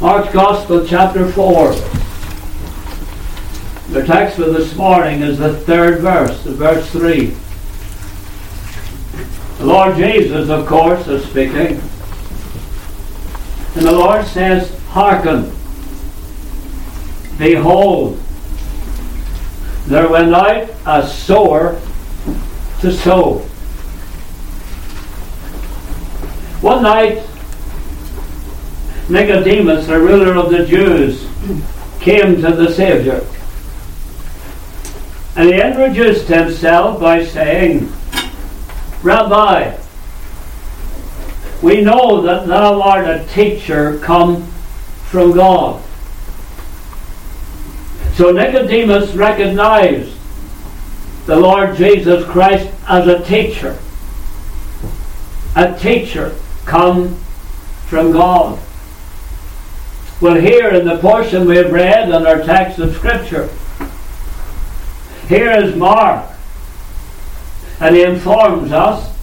Mark's Gospel, chapter 4. The text for this morning is the third verse, the verse 3. The Lord Jesus, of course, is speaking. And the Lord says, Hearken, behold, there went out a sower to sow. One night, Nicodemus, the ruler of the Jews, came to the Saviour. And he introduced himself by saying, Rabbi, we know that thou art a teacher come from God. So Nicodemus recognized the Lord Jesus Christ as a teacher. A teacher come from God. Well, here in the portion we've read in our text of Scripture, here is Mark, and he informs us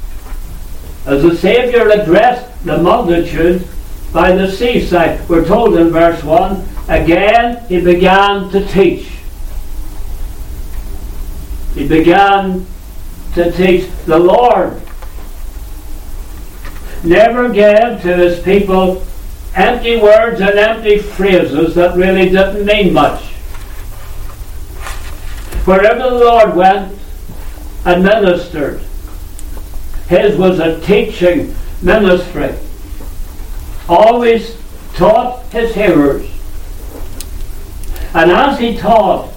as the Saviour addressed the multitude by the seaside. We're told in verse 1 again he began to teach. He began to teach. The Lord never gave to his people empty words and empty phrases that really didn't mean much. Wherever the Lord went and ministered, his was a teaching ministry. Always taught his hearers. And as he taught,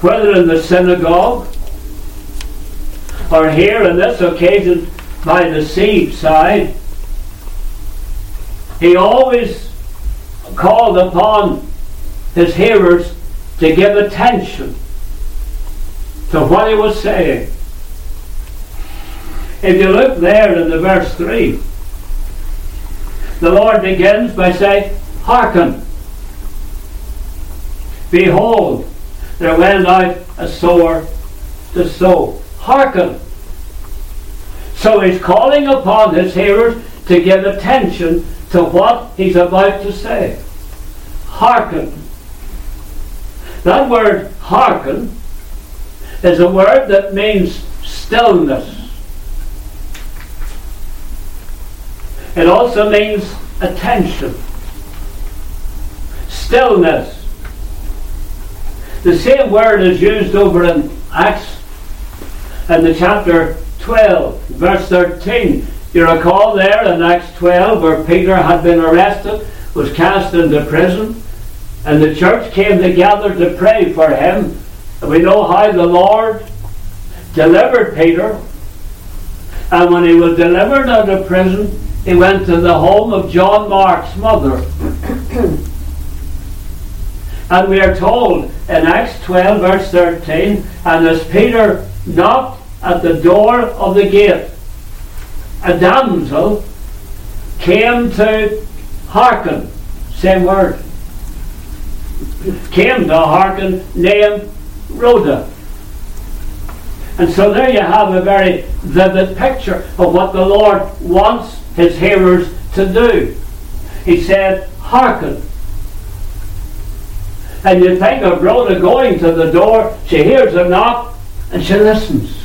whether in the synagogue or here on this occasion by the seaside, he always called upon his hearers to give attention to what he was saying. If you look there in the verse 3, the Lord begins by saying, Hearken. Behold, there went out a sower to sow. Hearken. So he's calling upon his hearers to give attention to what he's about to say. Hearken. That word hearken is a word that means stillness. It also means attention. Stillness. The same word is used over in Acts in the chapter 12, verse 13. You recall there in Acts 12 where Peter had been arrested, was cast into prison, and the church came together to pray for him. And we know how the Lord delivered Peter. And when he was delivered out of prison, he went to the home of John Mark's mother. and we are told in Acts 12, verse 13, and as Peter knocked at the door of the gate, a damsel came to hearken, same word, came to hearken, named Rhoda. And so there you have a very vivid picture of what the Lord wants his hearers to do. He said, hearken. And you think of Rhoda going to the door, she hears a knock, and she listens.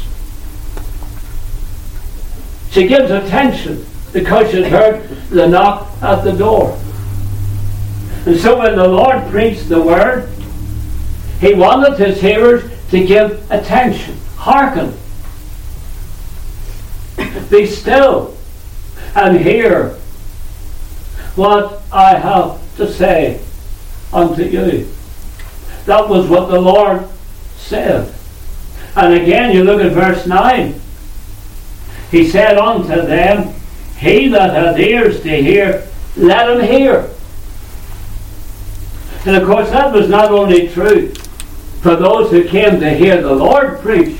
She gives attention because she's heard the knock at the door. And so when the Lord preached the word, he wanted his hearers to give attention, hearken, be still, and hear what I have to say unto you. That was what the Lord said. And again, you look at verse 9. He said unto them, He that hath ears to hear, let him hear. And of course, that was not only true for those who came to hear the Lord preach,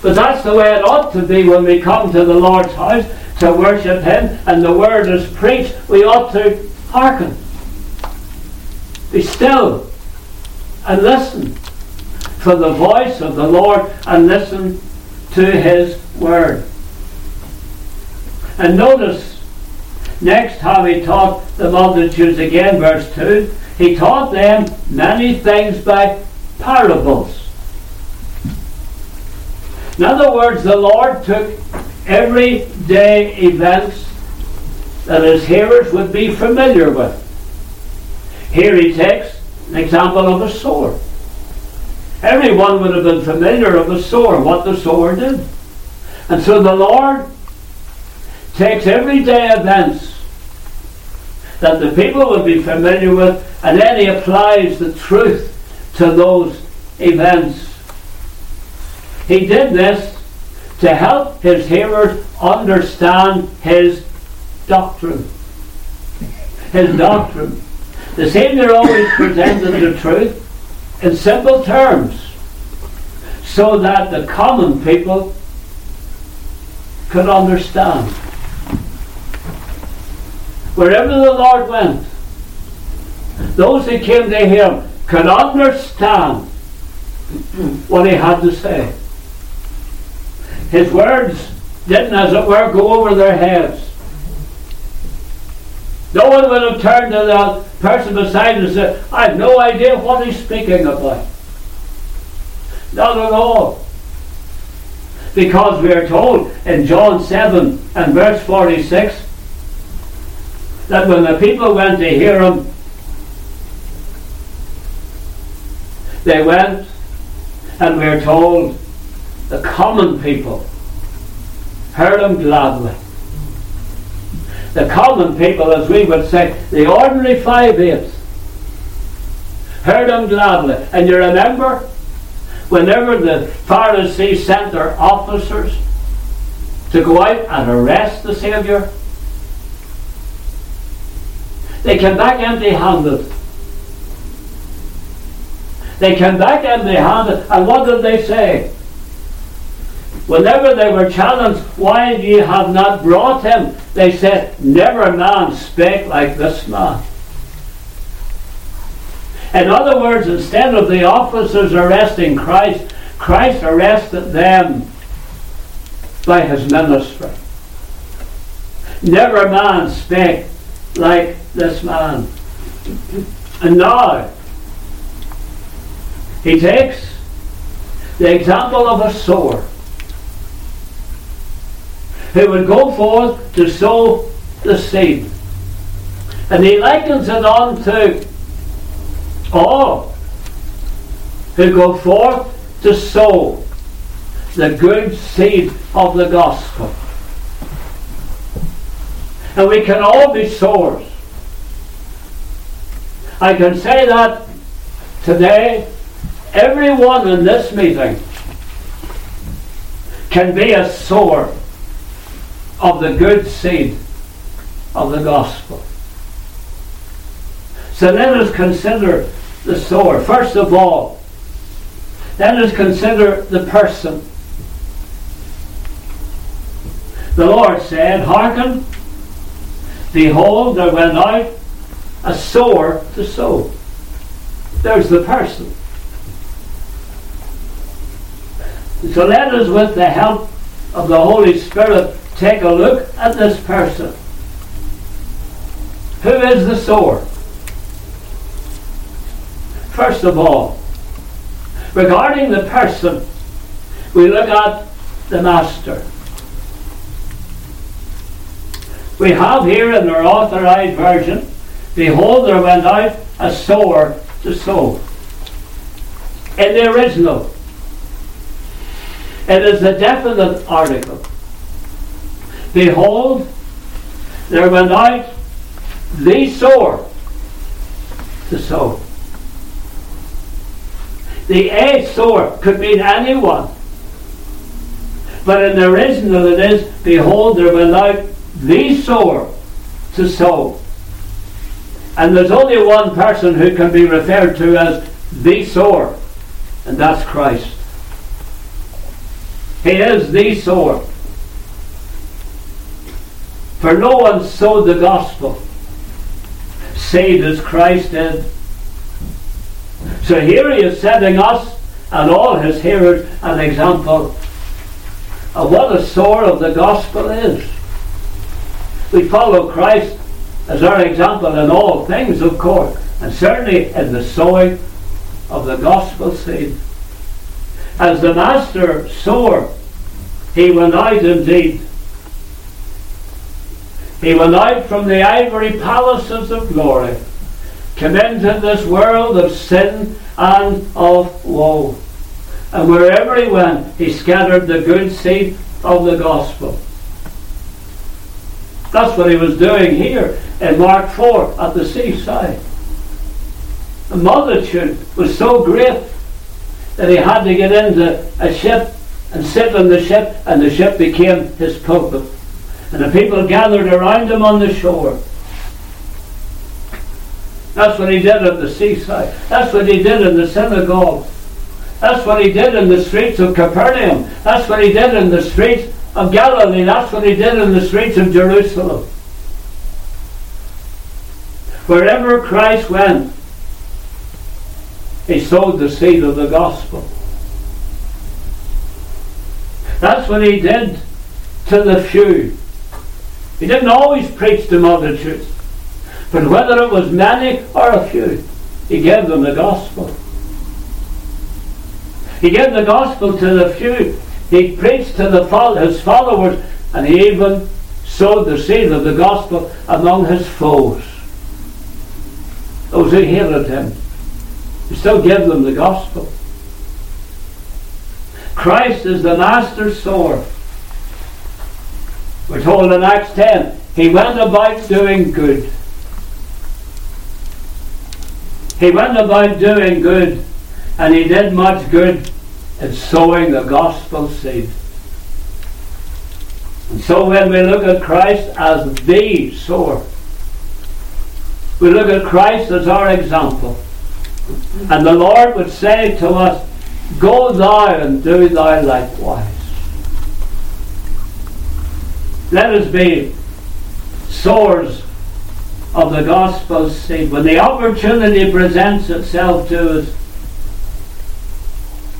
but that's the way it ought to be when we come to the Lord's house to worship Him and the Word is preached. We ought to hearken, be still, and listen for the voice of the Lord and listen to His word. And notice next how he taught the multitudes again, verse 2. He taught them many things by parables. In other words, the Lord took everyday events that his hearers would be familiar with. Here he takes an example of a sword. Everyone would have been familiar of the sword, what the sword did. And so the Lord takes everyday events that the people would be familiar with, and then he applies the truth to those events. He did this to help his hearers understand his doctrine. His doctrine. The Savior always presented the truth in simple terms so that the common people could understand. Wherever the Lord went, those who came to him could understand what he had to say. His words didn't, as it were, go over their heads. No one would have turned to the person beside him and said, I have no idea what he's speaking about. Not at all. Because we are told in John 7 and verse 46 that when the people went to hear him, they went and we are told the common people heard him gladly the common people, as we would say, the ordinary five eighths, heard him gladly. And you remember, whenever the Pharisees sent their officers to go out and arrest the Saviour, they came back empty handed. They came back empty handed, and what did they say? Whenever they were challenged, why you have not brought him? They said, Never man spake like this man. In other words, instead of the officers arresting Christ, Christ arrested them by his ministry. Never man spake like this man. And now, he takes the example of a sword who would go forth to sow the seed. And he likens it on to all who go forth to sow the good seed of the gospel. And we can all be sowers. I can say that today, everyone in this meeting can be a sower of the good seed of the gospel. So let us consider the sower. First of all, let us consider the person. The Lord said, Hearken, behold, there went out a sower to sow. There's the person. So let us, with the help of the Holy Spirit, take a look at this person. Who is the sower? First of all, regarding the person, we look at the master. We have here in our authorized version, behold, there went out a sower to sow. In the original, it is a definite article. Behold, there went out the sower to sow. The a sower could mean anyone. But in the original it is, behold, there went out the sower to sow. And there's only one person who can be referred to as the sower, and that's Christ. He is the sower. For no one sowed the gospel, saved as Christ did. So here he is setting us and all his hearers an example of what a sower of the gospel is. We follow Christ as our example in all things, of course, and certainly in the sowing of the gospel seed. As the master sower, he went out indeed. He went out from the ivory palaces of glory, came into this world of sin and of woe. And wherever he went, he scattered the good seed of the gospel. That's what he was doing here in Mark 4 at the seaside. The multitude was so great that he had to get into a ship and sit on the ship, and the ship became his pulpit. And the people gathered around him on the shore. That's what he did at the seaside. That's what he did in the synagogue. That's what he did in the streets of Capernaum. That's what he did in the streets of Galilee. That's what he did in the streets of Jerusalem. Wherever Christ went, he sowed the seed of the gospel. That's what he did to the few. He didn't always preach to multitudes, but whether it was many or a few, he gave them the gospel. He gave the gospel to the few. He preached to the, his followers, and he even sowed the seed of the gospel among his foes. Those who hated him. He still gave them the gospel. Christ is the master sower. We're told in Acts 10, he went about doing good. He went about doing good, and he did much good in sowing the gospel seed. And so when we look at Christ as the sower, we look at Christ as our example. And the Lord would say to us, Go thou and do thou likewise. Let us be sowers of the gospel seed. When the opportunity presents itself to us,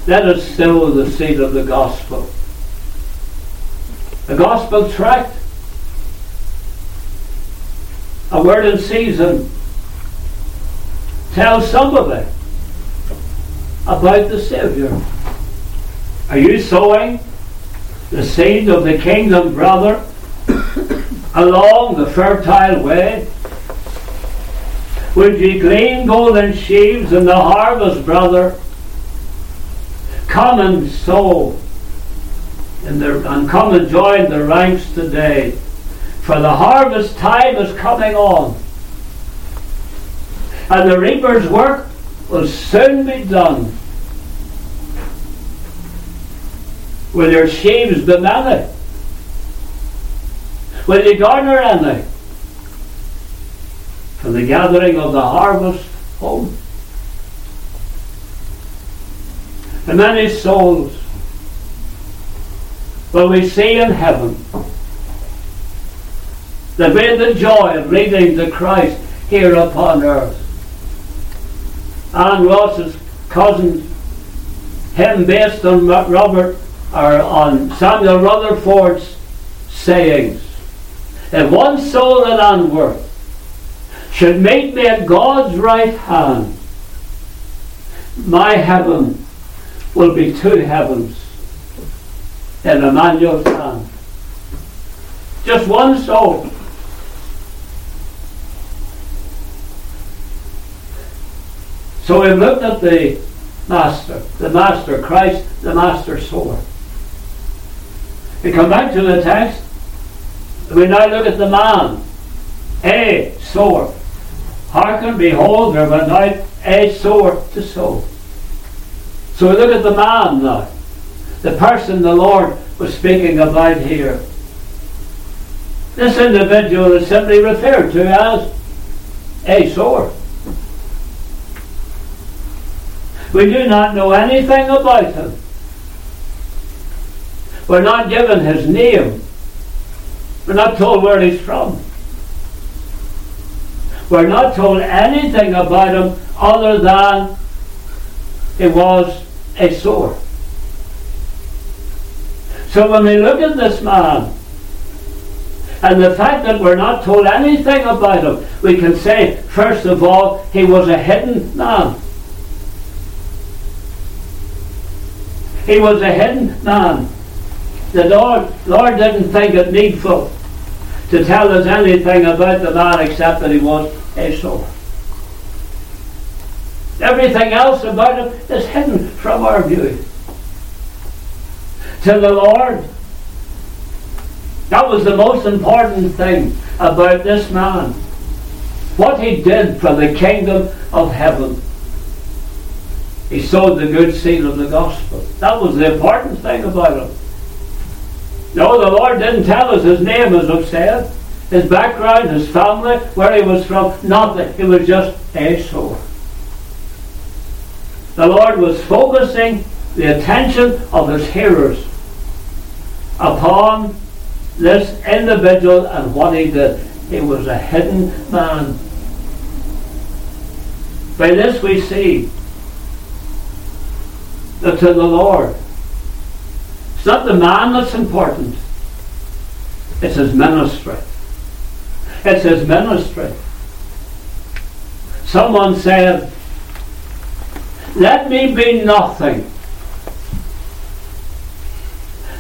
let us sow the seed of the gospel. The gospel tract, a word in season, tells somebody about the Savior. Are you sowing the seed of the kingdom, brother, along the fertile way? Would ye glean golden sheaves in the harvest, brother? Come and sow in the, and come and join the ranks today, for the harvest time is coming on, and the reaper's work will soon be done. Will your sheaves be many? Will you garner any for the gathering of the harvest home? And many souls will we see in heaven that made the joy of leading the Christ here upon earth. Ann Ross's cousin, him based on Robert or on Samuel Rutherford's sayings. If one soul at Anworth should make me at God's right hand, my heaven will be two heavens in Immanuel's hand. Just one soul. So we've looked at the Master, the Master Christ, the Master Sower. We come back to the text. We now look at the man. A sower. Hearken, behold, there went out a sower to sow. So we look at the man now. The person the Lord was speaking about here. This individual is simply referred to as a sower. We do not know anything about him. We're not given his name. We're not told where he's from. We're not told anything about him other than he was a sower. So when we look at this man, And the fact that we're not told anything about him, we can say, first of all, he was a hidden man. He was a hidden man. The Lord, Lord didn't think it needful to tell us anything about the man except that he was Esau. Everything else about him is hidden from our view. To the Lord, that was the most important thing about this man. What he did for the kingdom of heaven. He sowed the good seed of the gospel. That was the important thing about him. No, the Lord didn't tell us his name, as I've said, his background, his family, where he was from. Nothing. He was just Esau. The Lord was focusing the attention of his hearers upon this individual and what he did. He was a hidden man. By this we see that to the Lord, it's not the man that's important, it's his ministry. It's his ministry. Someone said, Let me be nothing,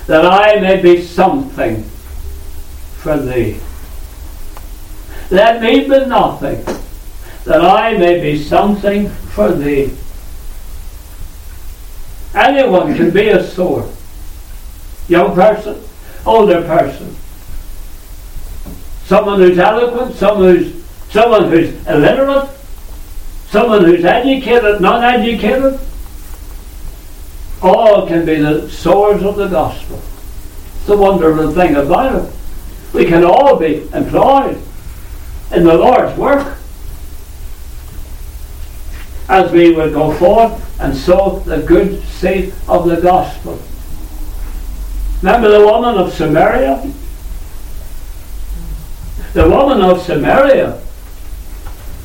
that I may be something for thee. Let me be nothing, that I may be something for thee. Anyone can be a sword. Young person, older person. Someone who's eloquent, someone who's someone who's illiterate, someone who's educated, non educated. All can be the swords of the gospel. It's the wonderful thing about it. We can all be employed in the Lord's work as we will go forth and sow the good seed of the gospel. Remember the woman of Samaria? The woman of Samaria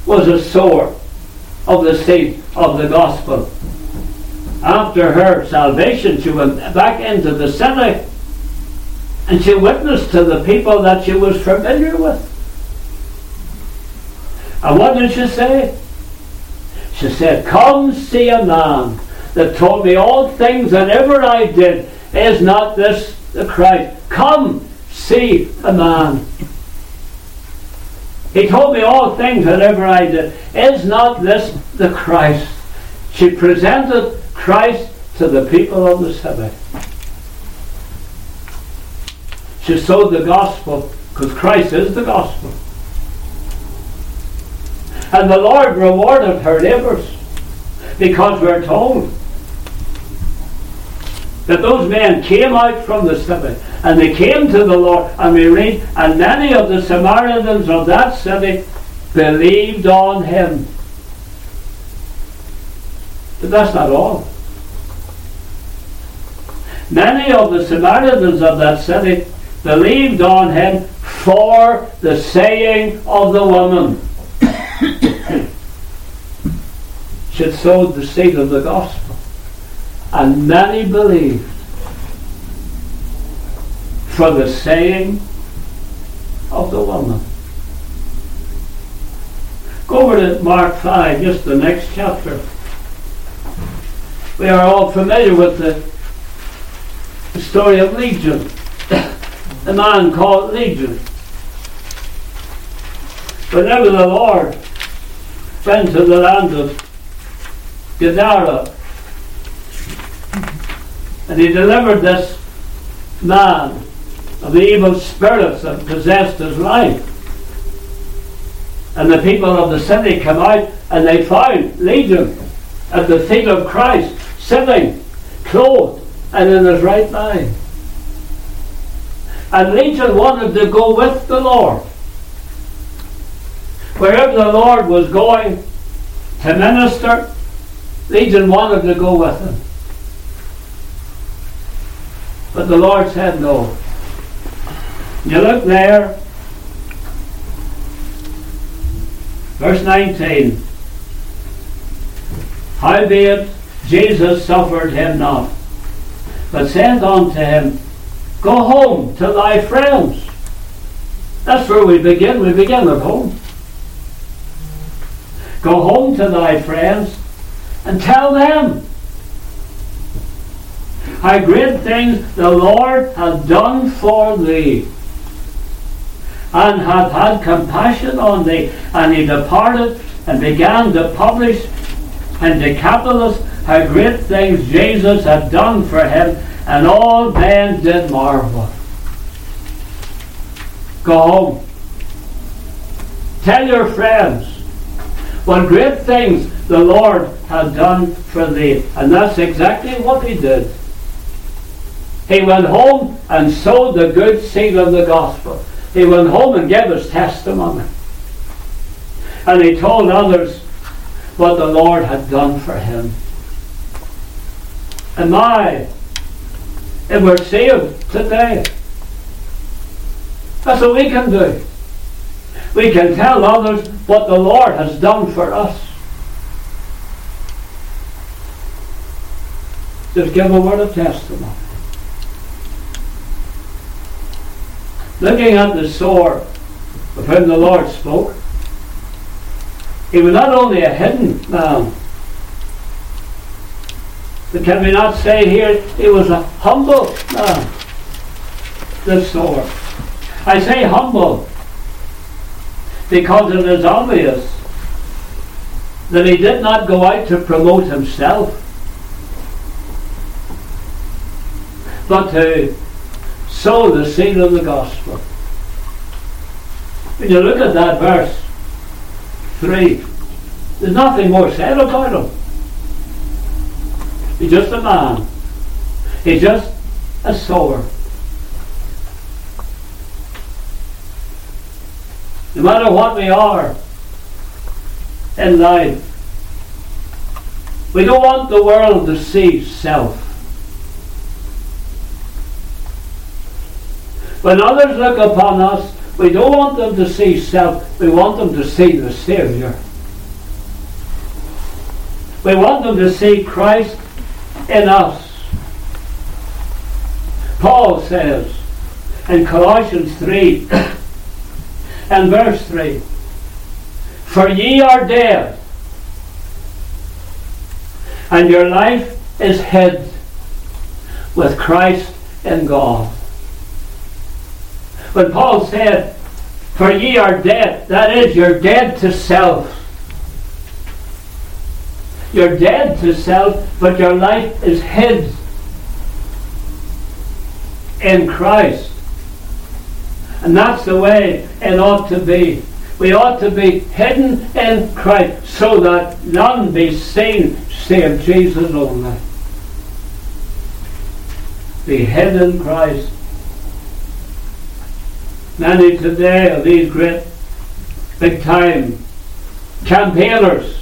was a sower of the seed of the gospel. After her salvation, she went back into the city and she witnessed to the people that she was familiar with. And what did she say? She said, Come see a man that told me all things that ever I did. Is not this the Christ? Come see a man. He told me all things that ever I did. Is not this the Christ? She presented Christ to the people of the city. She sowed the gospel because Christ is the gospel. And the Lord rewarded her labours because we're told that those men came out from the city and they came to the Lord and we read and many of the Samaritans of that city believed on him. But that's not all. Many of the Samaritans of that city believed on him for the saying of the woman. she sowed the seed of the gospel. And many believed for the saying of the woman. Go over to Mark 5, just the next chapter. We are all familiar with the, the story of Legion a man called Legion. Whenever the Lord went to the land of Gadara, and he delivered this man of the evil spirits that possessed his life. And the people of the city come out and they found Legion at the feet of Christ, sitting, clothed, and in his right mind. And Legion wanted to go with the Lord. Wherever the Lord was going to minister, Legion wanted to go with him. But the Lord said no. You look there, verse 19. Howbeit Jesus suffered him not, but said unto him, Go home to thy friends That's where we begin. We begin at home. Go home to thy friends and tell them how great things the Lord hath done for thee, and hath had compassion on thee. And he departed and began to publish in Decapolis how great things Jesus had done for him, and all men did marvel. Go home. Tell your friends what great things the Lord had done for thee. And that's exactly what he did. He went home and sowed the good seed of the gospel. He went home and gave his testimony. And he told others what the Lord had done for him. And my, if we're saved today, that's what we can do. We can tell others what the Lord has done for us. Just give a word of testimony. Looking at the sower of whom the Lord spoke, he was not only a hidden man, but can we not say here he was a humble man, this sower. I say humble because it is obvious that he did not go out to promote himself, but to sow the seed of the gospel. When you look at that verse 3, there's nothing more said about him. He's just a man. He's just a sower. No matter what we are in life, we don't want the world to see self. When others look upon us, we don't want them to see self, we want them to see the Saviour. We want them to see Christ in us. Paul says in Colossians 3 and verse 3 For ye are dead, and your life is hid with Christ in God. When Paul said, For ye are dead, that is, you're dead to self. You're dead to self, but your life is hid in Christ. And that's the way it ought to be. We ought to be hidden in Christ so that none be seen save Jesus only. Be hidden in Christ. Many today of these great big time campaigners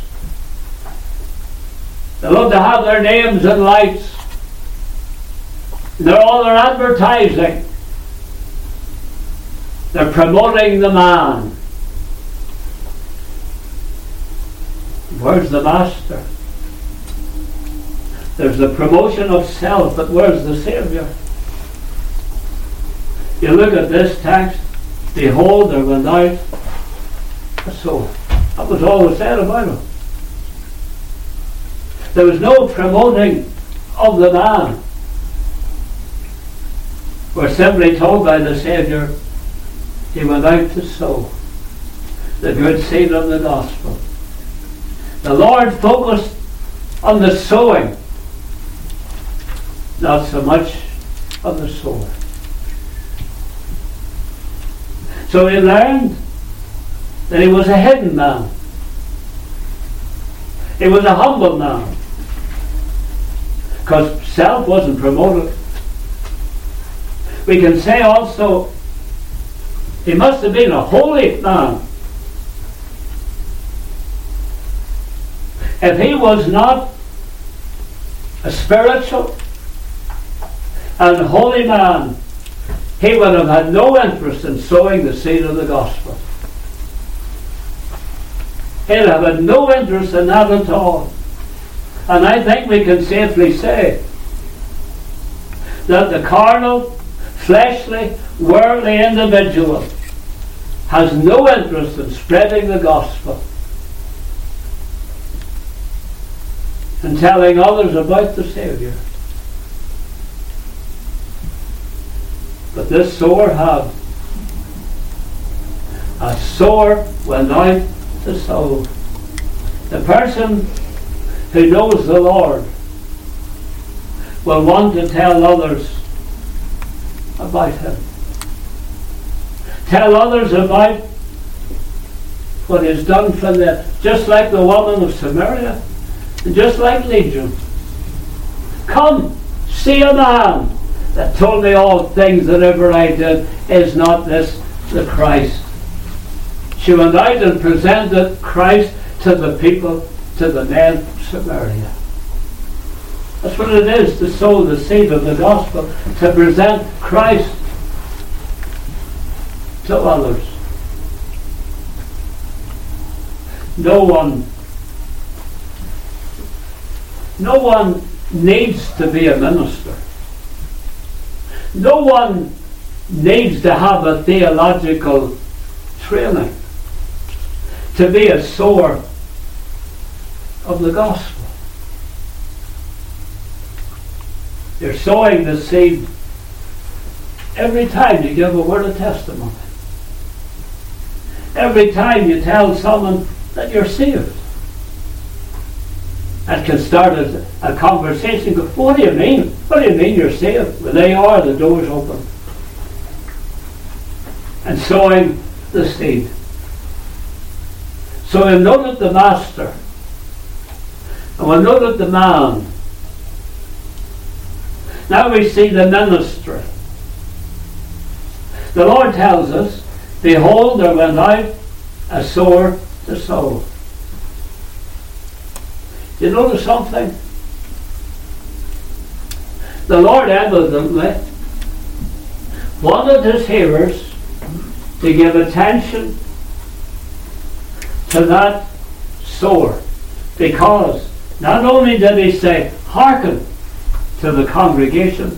they love to have their names and lights. They're all their advertising. They're promoting the man. Where's the master? There's the promotion of self, but where's the Saviour? You look at this text, behold, there went out a soul. That was all was said about him. There was no promoting of the man. We're simply told by the Saviour, he went out to sow the good seed of the gospel. The Lord focused on the sowing, not so much on the sower. So he learned that he was a hidden man. He was a humble man. Because self wasn't promoted. We can say also he must have been a holy man. If he was not a spiritual and holy man, he would have had no interest in sowing the seed of the gospel. He'd have had no interest in that at all. And I think we can safely say that the carnal, fleshly, worldly individual has no interest in spreading the gospel and telling others about the Saviour. But this sower had. A sower went out to sow. The person who knows the Lord will want to tell others about Him. Tell others about what He's done for them. Just like the woman of Samaria, and just like Legion. Come, see a man that told me all things that ever I did. Is not this the Christ? She went out and presented Christ to the people, to the men of Samaria. That's what it is to sow the seed of the gospel, to present Christ to others. No one no one needs to be a minister. No one needs to have a theological training to be a sower of the gospel. You're sowing the seed every time you give a word of testimony. Every time you tell someone that you're saved. That can start a, a conversation. Go, what do you mean? What do you mean you're saved? Well, they are. The door's open. And sowing the seed. So we noted the master. And we noted the man. Now we see the ministry. The Lord tells us, Behold, there went out a sower to sow. You notice something? The Lord evidently wanted his hearers to give attention to that sower because not only did he say, hearken to the congregation,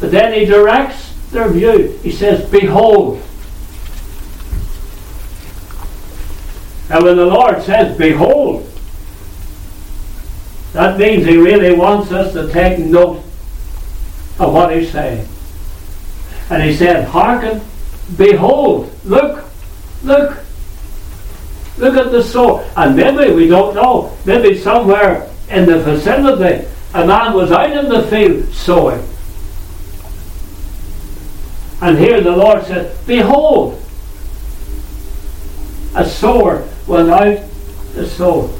but then he directs their view. He says, Behold. And when the Lord says, Behold, that means he really wants us to take note of what he's saying. And he said, Hearken, behold, look, look, look at the soul. And maybe, we don't know, maybe somewhere in the vicinity, a man was out in the field sowing. And here the Lord said, Behold, a sower went out to sow.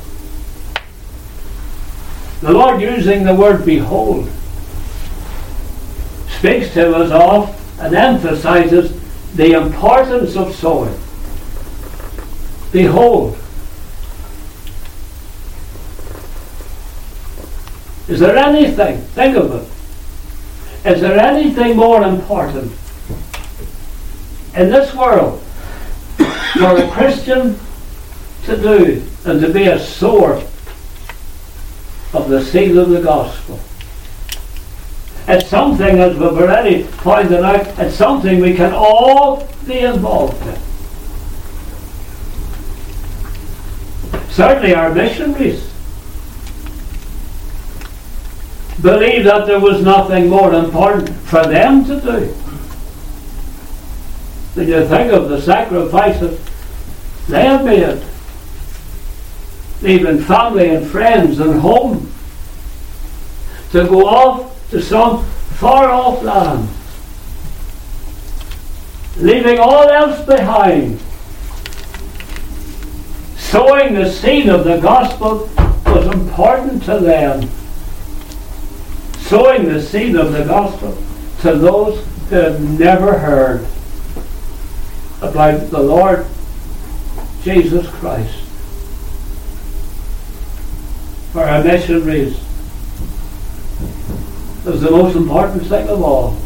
The Lord using the word behold speaks to us of and emphasizes the importance of sowing. Behold. Is there anything, think of it, is there anything more important in this world for a Christian to do than to be a sower of the seal of the gospel. It's something, as we've already pointed out, it's something we can all be involved in. Certainly our missionaries believed that there was nothing more important for them to do. When you think of the sacrifices they have made leaving family and friends and home to go off to some far off land, leaving all else behind. Sowing the seed of the gospel was important to them. Sowing the seed of the gospel to those who had never heard about the Lord Jesus Christ for our missionaries was the most important thing of all.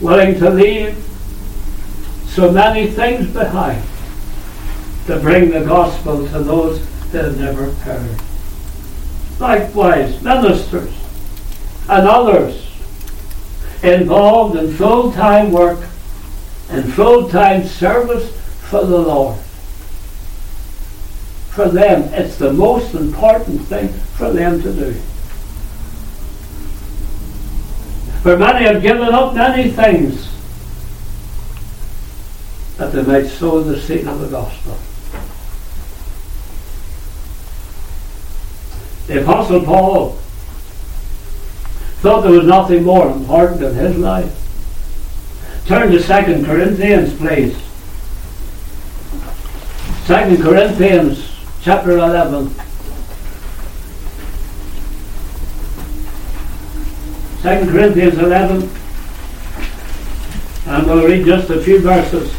Willing to leave so many things behind to bring the gospel to those that have never heard. Likewise, ministers and others involved in full time work and full-time service for the Lord. For them, it's the most important thing for them to do. For many have given up many things that they might sow the seed of the gospel. The Apostle Paul thought there was nothing more important in his life. Turn to 2 Corinthians, please. 2 Corinthians chapter 11. 2 Corinthians 11. And we'll read just a few verses.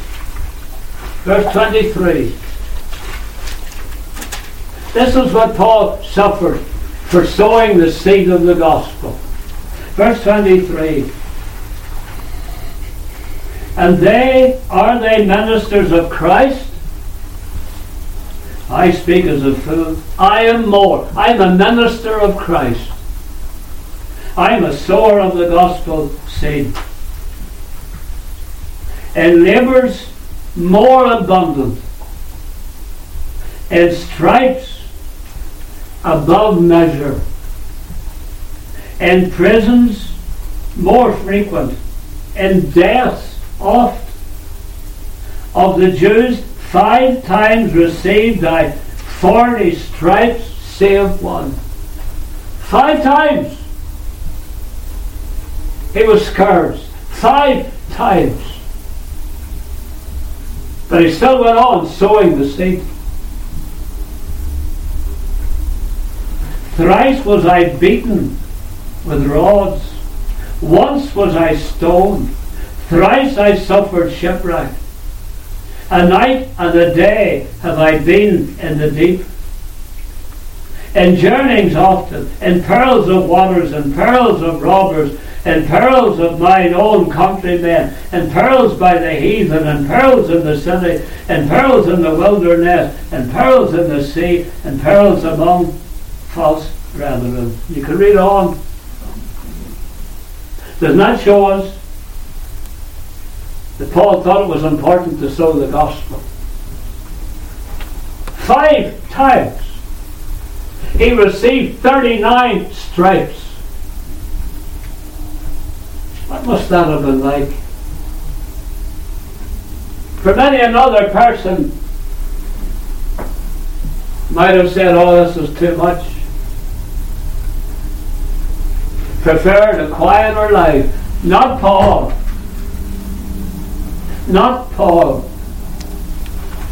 Verse 23. This is what Paul suffered for sowing the seed of the gospel. Verse 23. And they, are they ministers of Christ? I speak as a fool. I am more. I am a minister of Christ. I am a sower of the gospel seed. And labors more abundant. And stripes above measure. And prisons more frequent. And deaths oft. Of the Jews five times received I forty stripes, save one. Five times he was scourged. Five times. But he still went on sowing the seed. Thrice was I beaten with rods. Once was I stoned. Thrice I suffered shipwreck. A night and a day have I been in the deep. In journeyings often, in perils of waters, and perils of robbers, in perils of mine own countrymen, in perils by the heathen, in perils in the city, in perils in the wilderness, in perils in the sea, in perils among false brethren. You can read on. Does not show us that Paul thought it was important to sow the gospel. Five times he received 39 stripes. What must that have been like? For many another person might have said, oh, this is too much. Preferred a quieter life. Not Paul not Paul.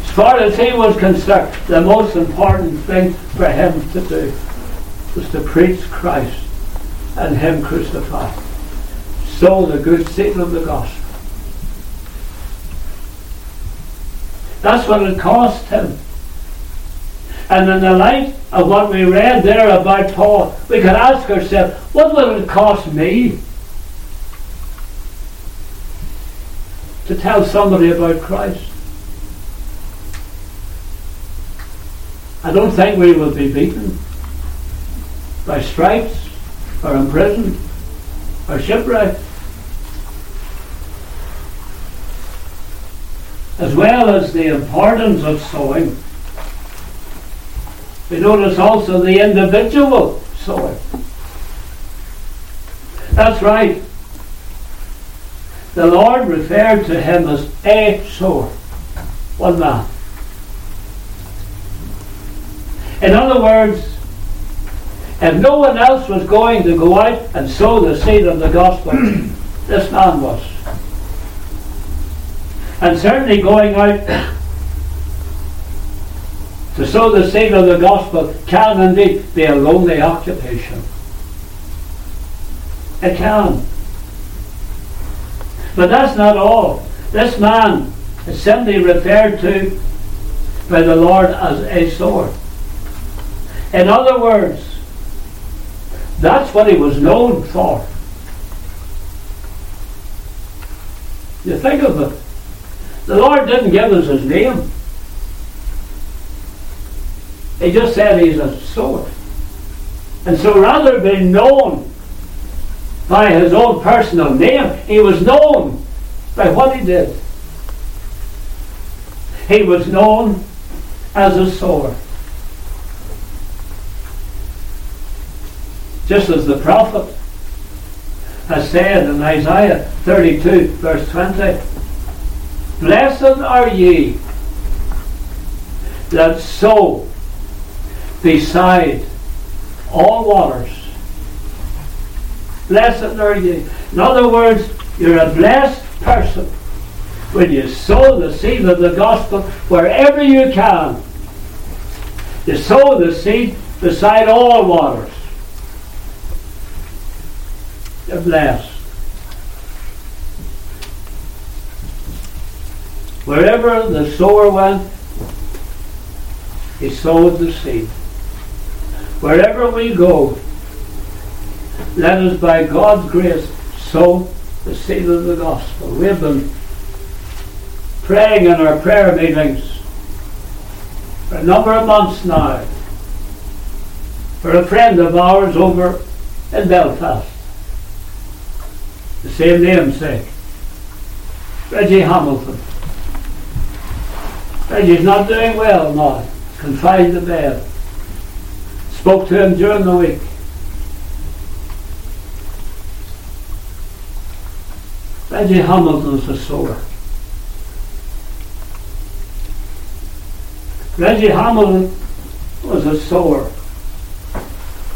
As far as he was concerned, the most important thing for him to do was to preach Christ and Him crucified. Sow the good seed of the gospel. That's what it cost him. And in the light of what we read there about Paul, we could ask ourselves, what will it cost me to tell somebody about Christ. I don't think we will be beaten by stripes or imprisoned or shipwrecked. As well as the importance of sowing, we notice also the individual sowing. That's right the Lord referred to him as a sower, one man. In other words, if no one else was going to go out and sow the seed of the gospel, this man was. And certainly going out to sow the seed of the gospel can indeed be a lonely occupation. It can. But that's not all. This man is simply referred to by the Lord as a sword. In other words, that's what he was known for. You think of it. The Lord didn't give us his name. He just said he's a sword. And so rather than known by his own personal name. He was known by what he did. He was known as a sower. Just as the prophet has said in Isaiah 32, verse 20, Blessed are ye that sow beside all waters. Blessed are ye. In other words, you're a blessed person when you sow the seed of the gospel wherever you can. You sow the seed beside all waters. You're blessed. Wherever the sower went, he sowed the seed. Wherever we go, let us by God's grace sow the seed of the gospel. We have been praying in our prayer meetings for a number of months now for a friend of ours over in Belfast. The same namesake. Reggie Hamilton. Reggie's not doing well now. Confined to bed. Spoke to him during the week. Reggie Hamilton's a sower. Reggie Hamilton was a sower.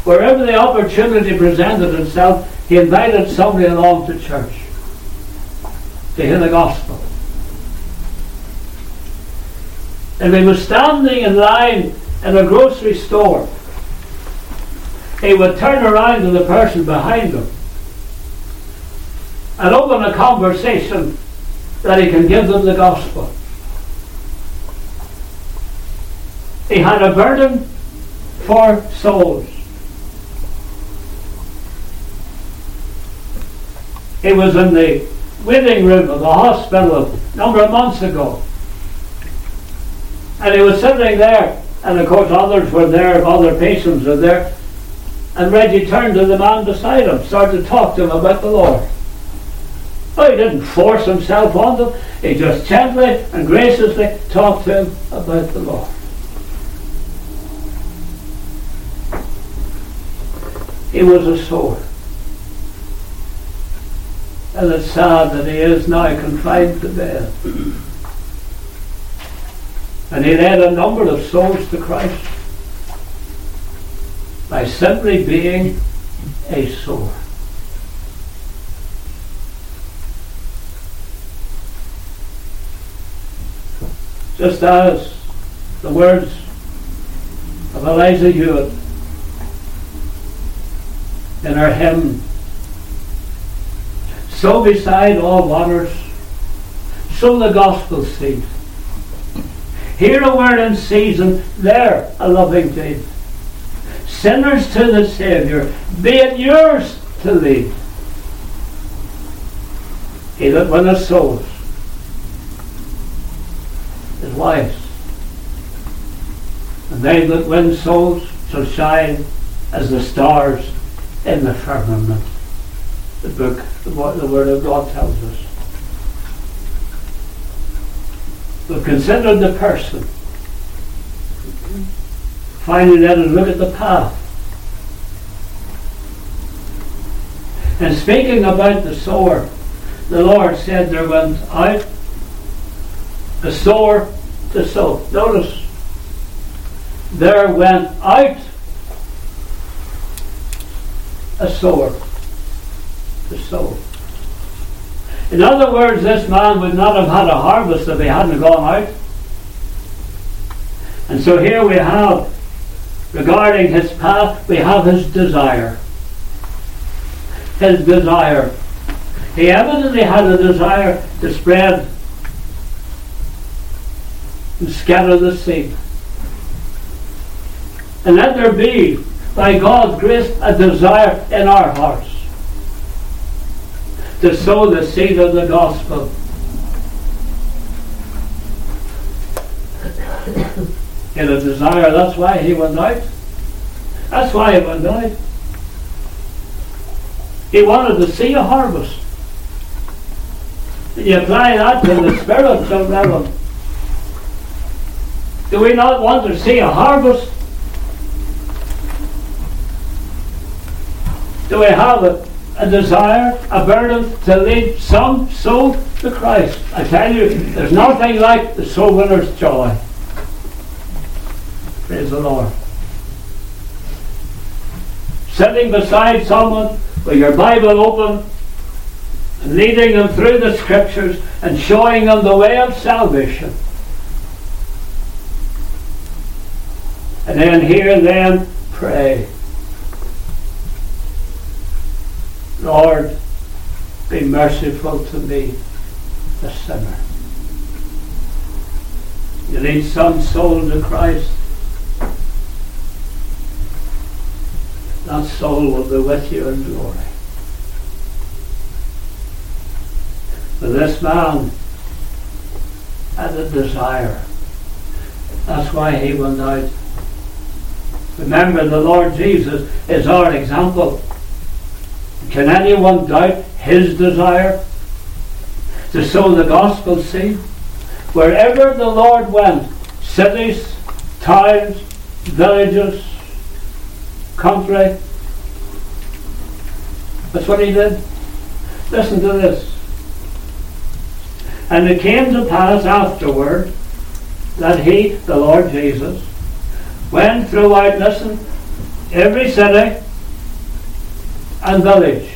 Wherever the opportunity presented itself, he invited somebody along to church to hear the gospel. And he was standing in line in a grocery store. He would turn around to the person behind him and open a conversation that he can give them the gospel. He had a burden for souls. He was in the waiting room of the hospital a number of months ago. And he was sitting there, and of course others were there, other patients were there. And Reggie turned to the man beside him, started to talk to him about the Lord. Oh, he didn't force himself on them. He just gently and graciously talked to him about the Lord. He was a sower. And it's sad that he is now confined to bed. And he led a number of souls to Christ by simply being a sower. Just as the words of Eliza Hewitt in our hymn, sow beside all waters, sow the gospel seed. Here a word in season, there a loving deed. Sinners to the Saviour, be it yours to lead. He that winneth souls is wise. And they that win souls shall shine as the stars in the firmament. The book, the, the Word of God tells us. But consider the person. Finally, let us look at the path. And speaking about the sower, the Lord said there went out a sower to sow. Notice, there went out a sower to sow. In other words, this man would not have had a harvest if he hadn't gone out. And so here we have, regarding his path, we have his desire. His desire. He evidently had a desire to spread and scatter the seed. And let there be, by God's grace, a desire in our hearts to sow the seed of the gospel. In a desire, that's why he went out. That's why he went out. He wanted to see a harvest. You apply that to the spiritual realm. Do we not want to see a harvest? Do we have a, a desire, a burden to lead some soul to Christ? I tell you, there's nothing like the soul winner's joy. Praise the Lord. Sitting beside someone with your Bible open, and leading them through the scriptures and showing them the way of salvation. And then hear them pray. Lord, be merciful to me, the sinner. You lead some soul to Christ. That soul will be with you in glory. But this man had a desire. That's why he went out. Remember, the Lord Jesus is our example. Can anyone doubt his desire to sow the gospel seed? Wherever the Lord went, cities, towns, villages, country, that's what he did. Listen to this. And it came to pass afterward that he, the Lord Jesus, went throughout, listen, every city and village,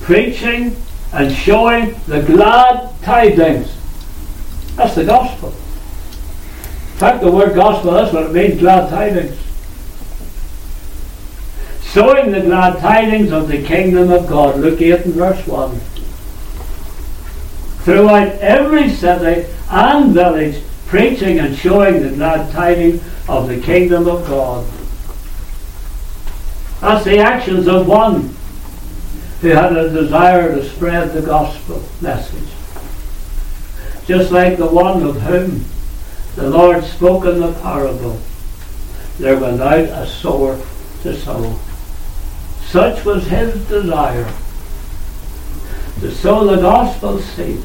preaching and showing the glad tidings. That's the gospel. In fact, the word gospel, that's what it means, glad tidings. Showing the glad tidings of the kingdom of God. Luke 8 and verse 1. Throughout every city and village, preaching and showing the glad tidings of the kingdom of God. That's the actions of one who had a desire to spread the gospel message. Just like the one of whom the Lord spoke in the parable. There went out a sower to sow. Such was his desire to sow the gospel seed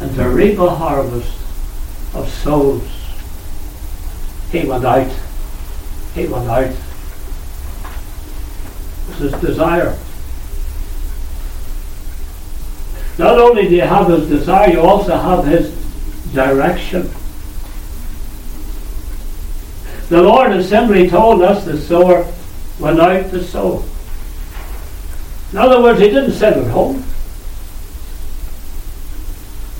and to reap a harvest of souls. He went out. He went out his desire. Not only do you have his desire, you also have his direction. The Lord has simply told us the sower went out to sow. In other words, he didn't sit at home.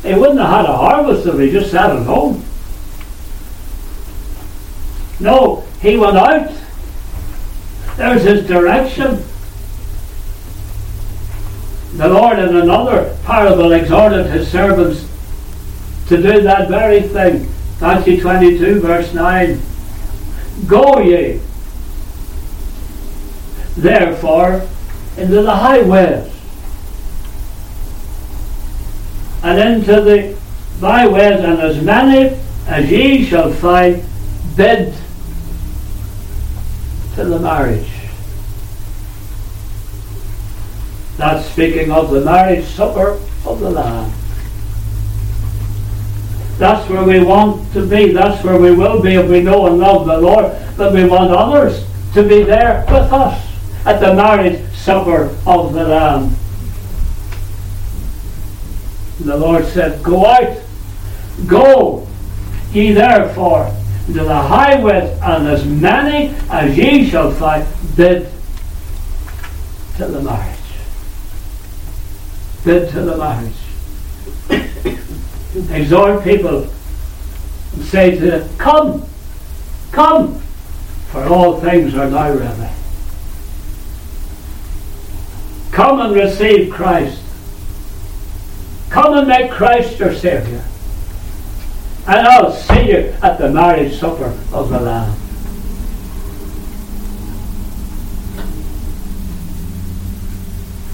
He wouldn't have had a harvest if he just sat at home. No, he went out there's his direction. The Lord in another parable exhorted his servants to do that very thing. Matthew 22, verse 9. Go ye, therefore, into the highways and into the byways, and as many as ye shall find, bid to the marriage. That's speaking of the marriage supper of the Lamb. That's where we want to be. That's where we will be if we know and love the Lord. But we want others to be there with us at the marriage supper of the Lamb. The Lord said, Go out, go ye therefore into the highways, and as many as ye shall find, bid to the marriage. Bid to the marriage. Exhort people and say to them, Come, come, for all things are now ready. Come and receive Christ. Come and make Christ your Saviour and I'll see you at the marriage supper of the Lamb.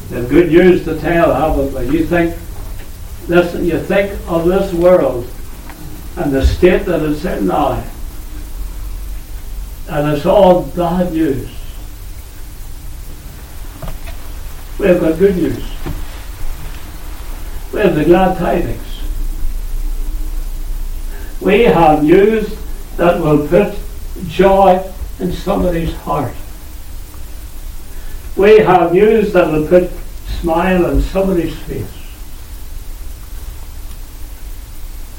There's good news to tell, haven't we? You think, listen, you think of this world and the state that it's in now, and it's all bad news. We have got good news. We have the glad tidings. We have news that will put joy in somebody's heart. We have news that will put smile on somebody's face.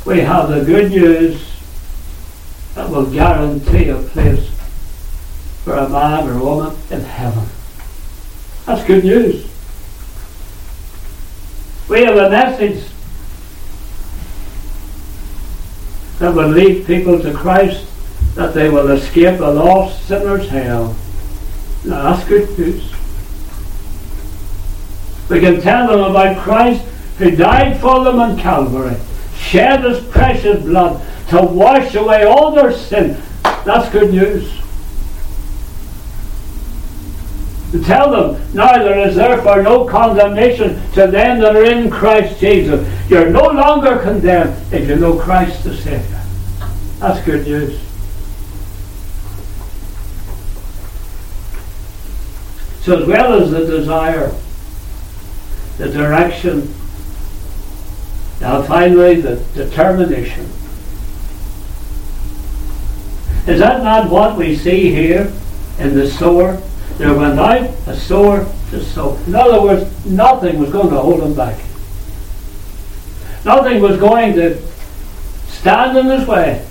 We have the good news that will guarantee a place for a man or woman in heaven. That's good news. We have a message that will lead people to Christ that they will escape a lost sinner's hell. Now that's good news. We can tell them about Christ who died for them on Calvary, shed his precious blood to wash away all their sin. That's good news. To tell them, now there is therefore no condemnation to them that are in Christ Jesus. You're no longer condemned if you know Christ the Savior. That's good news. So as well as the desire, the direction, now finally the determination. Is that not what we see here in the sower? There went out a sword to sow. In other words, nothing was going to hold him back. Nothing was going to stand in his way.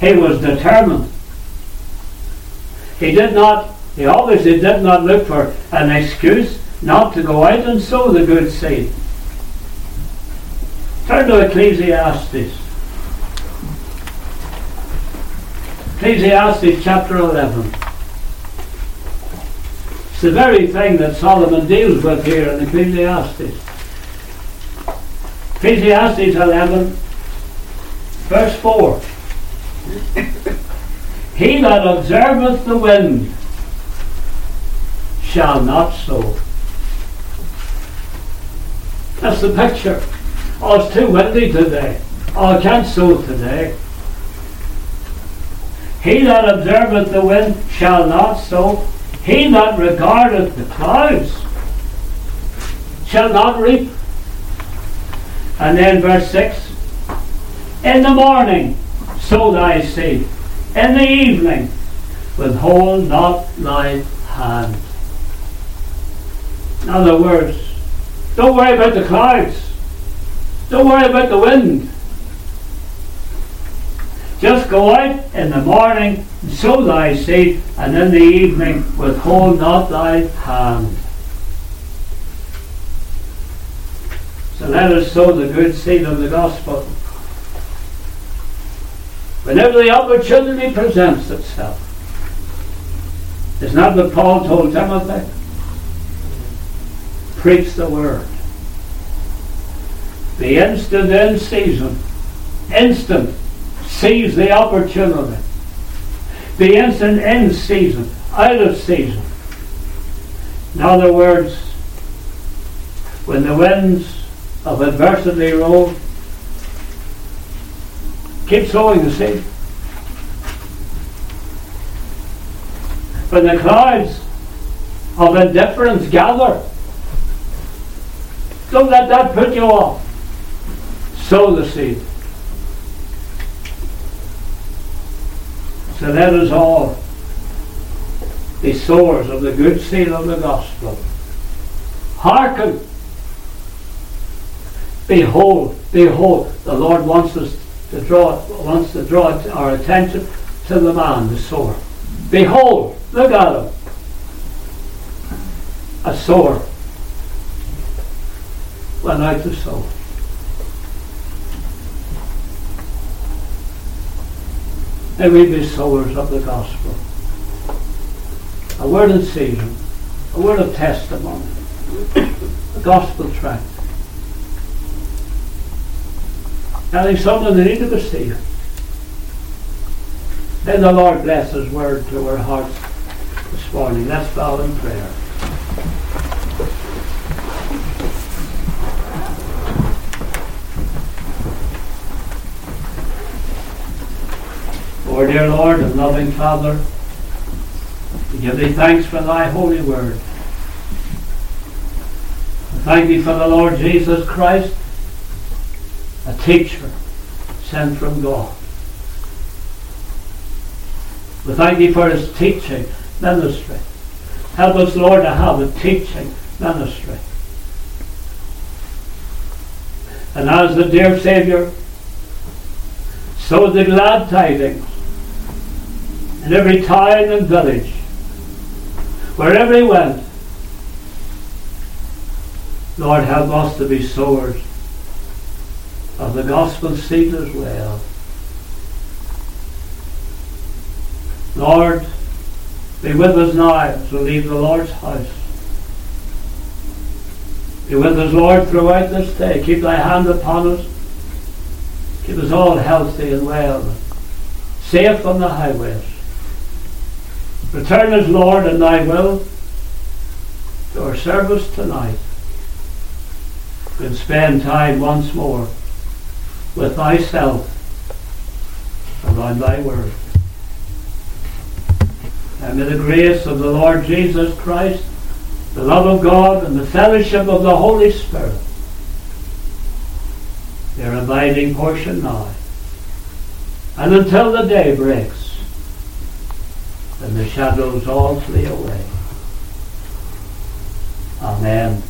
He was determined. He did not, he obviously did not look for an excuse not to go out and sow the good seed. Turn to Ecclesiastes. Ecclesiastes chapter 11. The very thing that Solomon deals with here in Ecclesiastes. Ecclesiastes 11, verse 4. he that observeth the wind shall not sow. That's the picture. Oh, it's too windy today. Oh, I can't sow today. He that observeth the wind shall not sow. He that regardeth the clouds shall not reap. And then verse 6 In the morning sow thy seed, in the evening withhold not thy hand. In other words, don't worry about the clouds. Don't worry about the wind. Just go out in the morning and sow thy seed, and in the evening withhold not thy hand. So let us sow the good seed of the gospel. Whenever the opportunity presents itself. Is not what Paul told Timothy? Preach the word. The instant in season. Instant seize the opportunity. The instant in season, out of season. In other words, when the winds of adversity roll, keep sowing the seed. When the clouds of indifference gather, don't let that put you off. Sow the seed. So let us all be sowers of the good seed of the gospel. Hearken. Behold, behold, the Lord wants us to draw wants to draw our attention to the man, the sower. Behold, look at him. A sower went out to. May we be sowers of the gospel. A word in season, a word of testimony, a gospel tract. Telling someone they need to receive. May the Lord bless His word to our hearts this morning. Let's bow in prayer. Our dear Lord and loving Father, we give thee thanks for thy holy word. We thank thee for the Lord Jesus Christ, a teacher, sent from God. We thank thee for his teaching ministry. Help us, Lord, to have a teaching ministry. And as the dear Saviour so the glad tidings in every town and village, wherever he went, Lord, help us to be sowers of the gospel seed as well. Lord, be with us now as we leave the Lord's house. Be with us, Lord, throughout this day. Keep thy hand upon us. Keep us all healthy and well, safe on the highways. Return us, Lord, and thy will to our service tonight. And spend time once more with thyself around thy word. And may the grace of the Lord Jesus Christ, the love of God, and the fellowship of the Holy Spirit their abiding portion now. And until the day breaks and the shadows all flee away. Amen.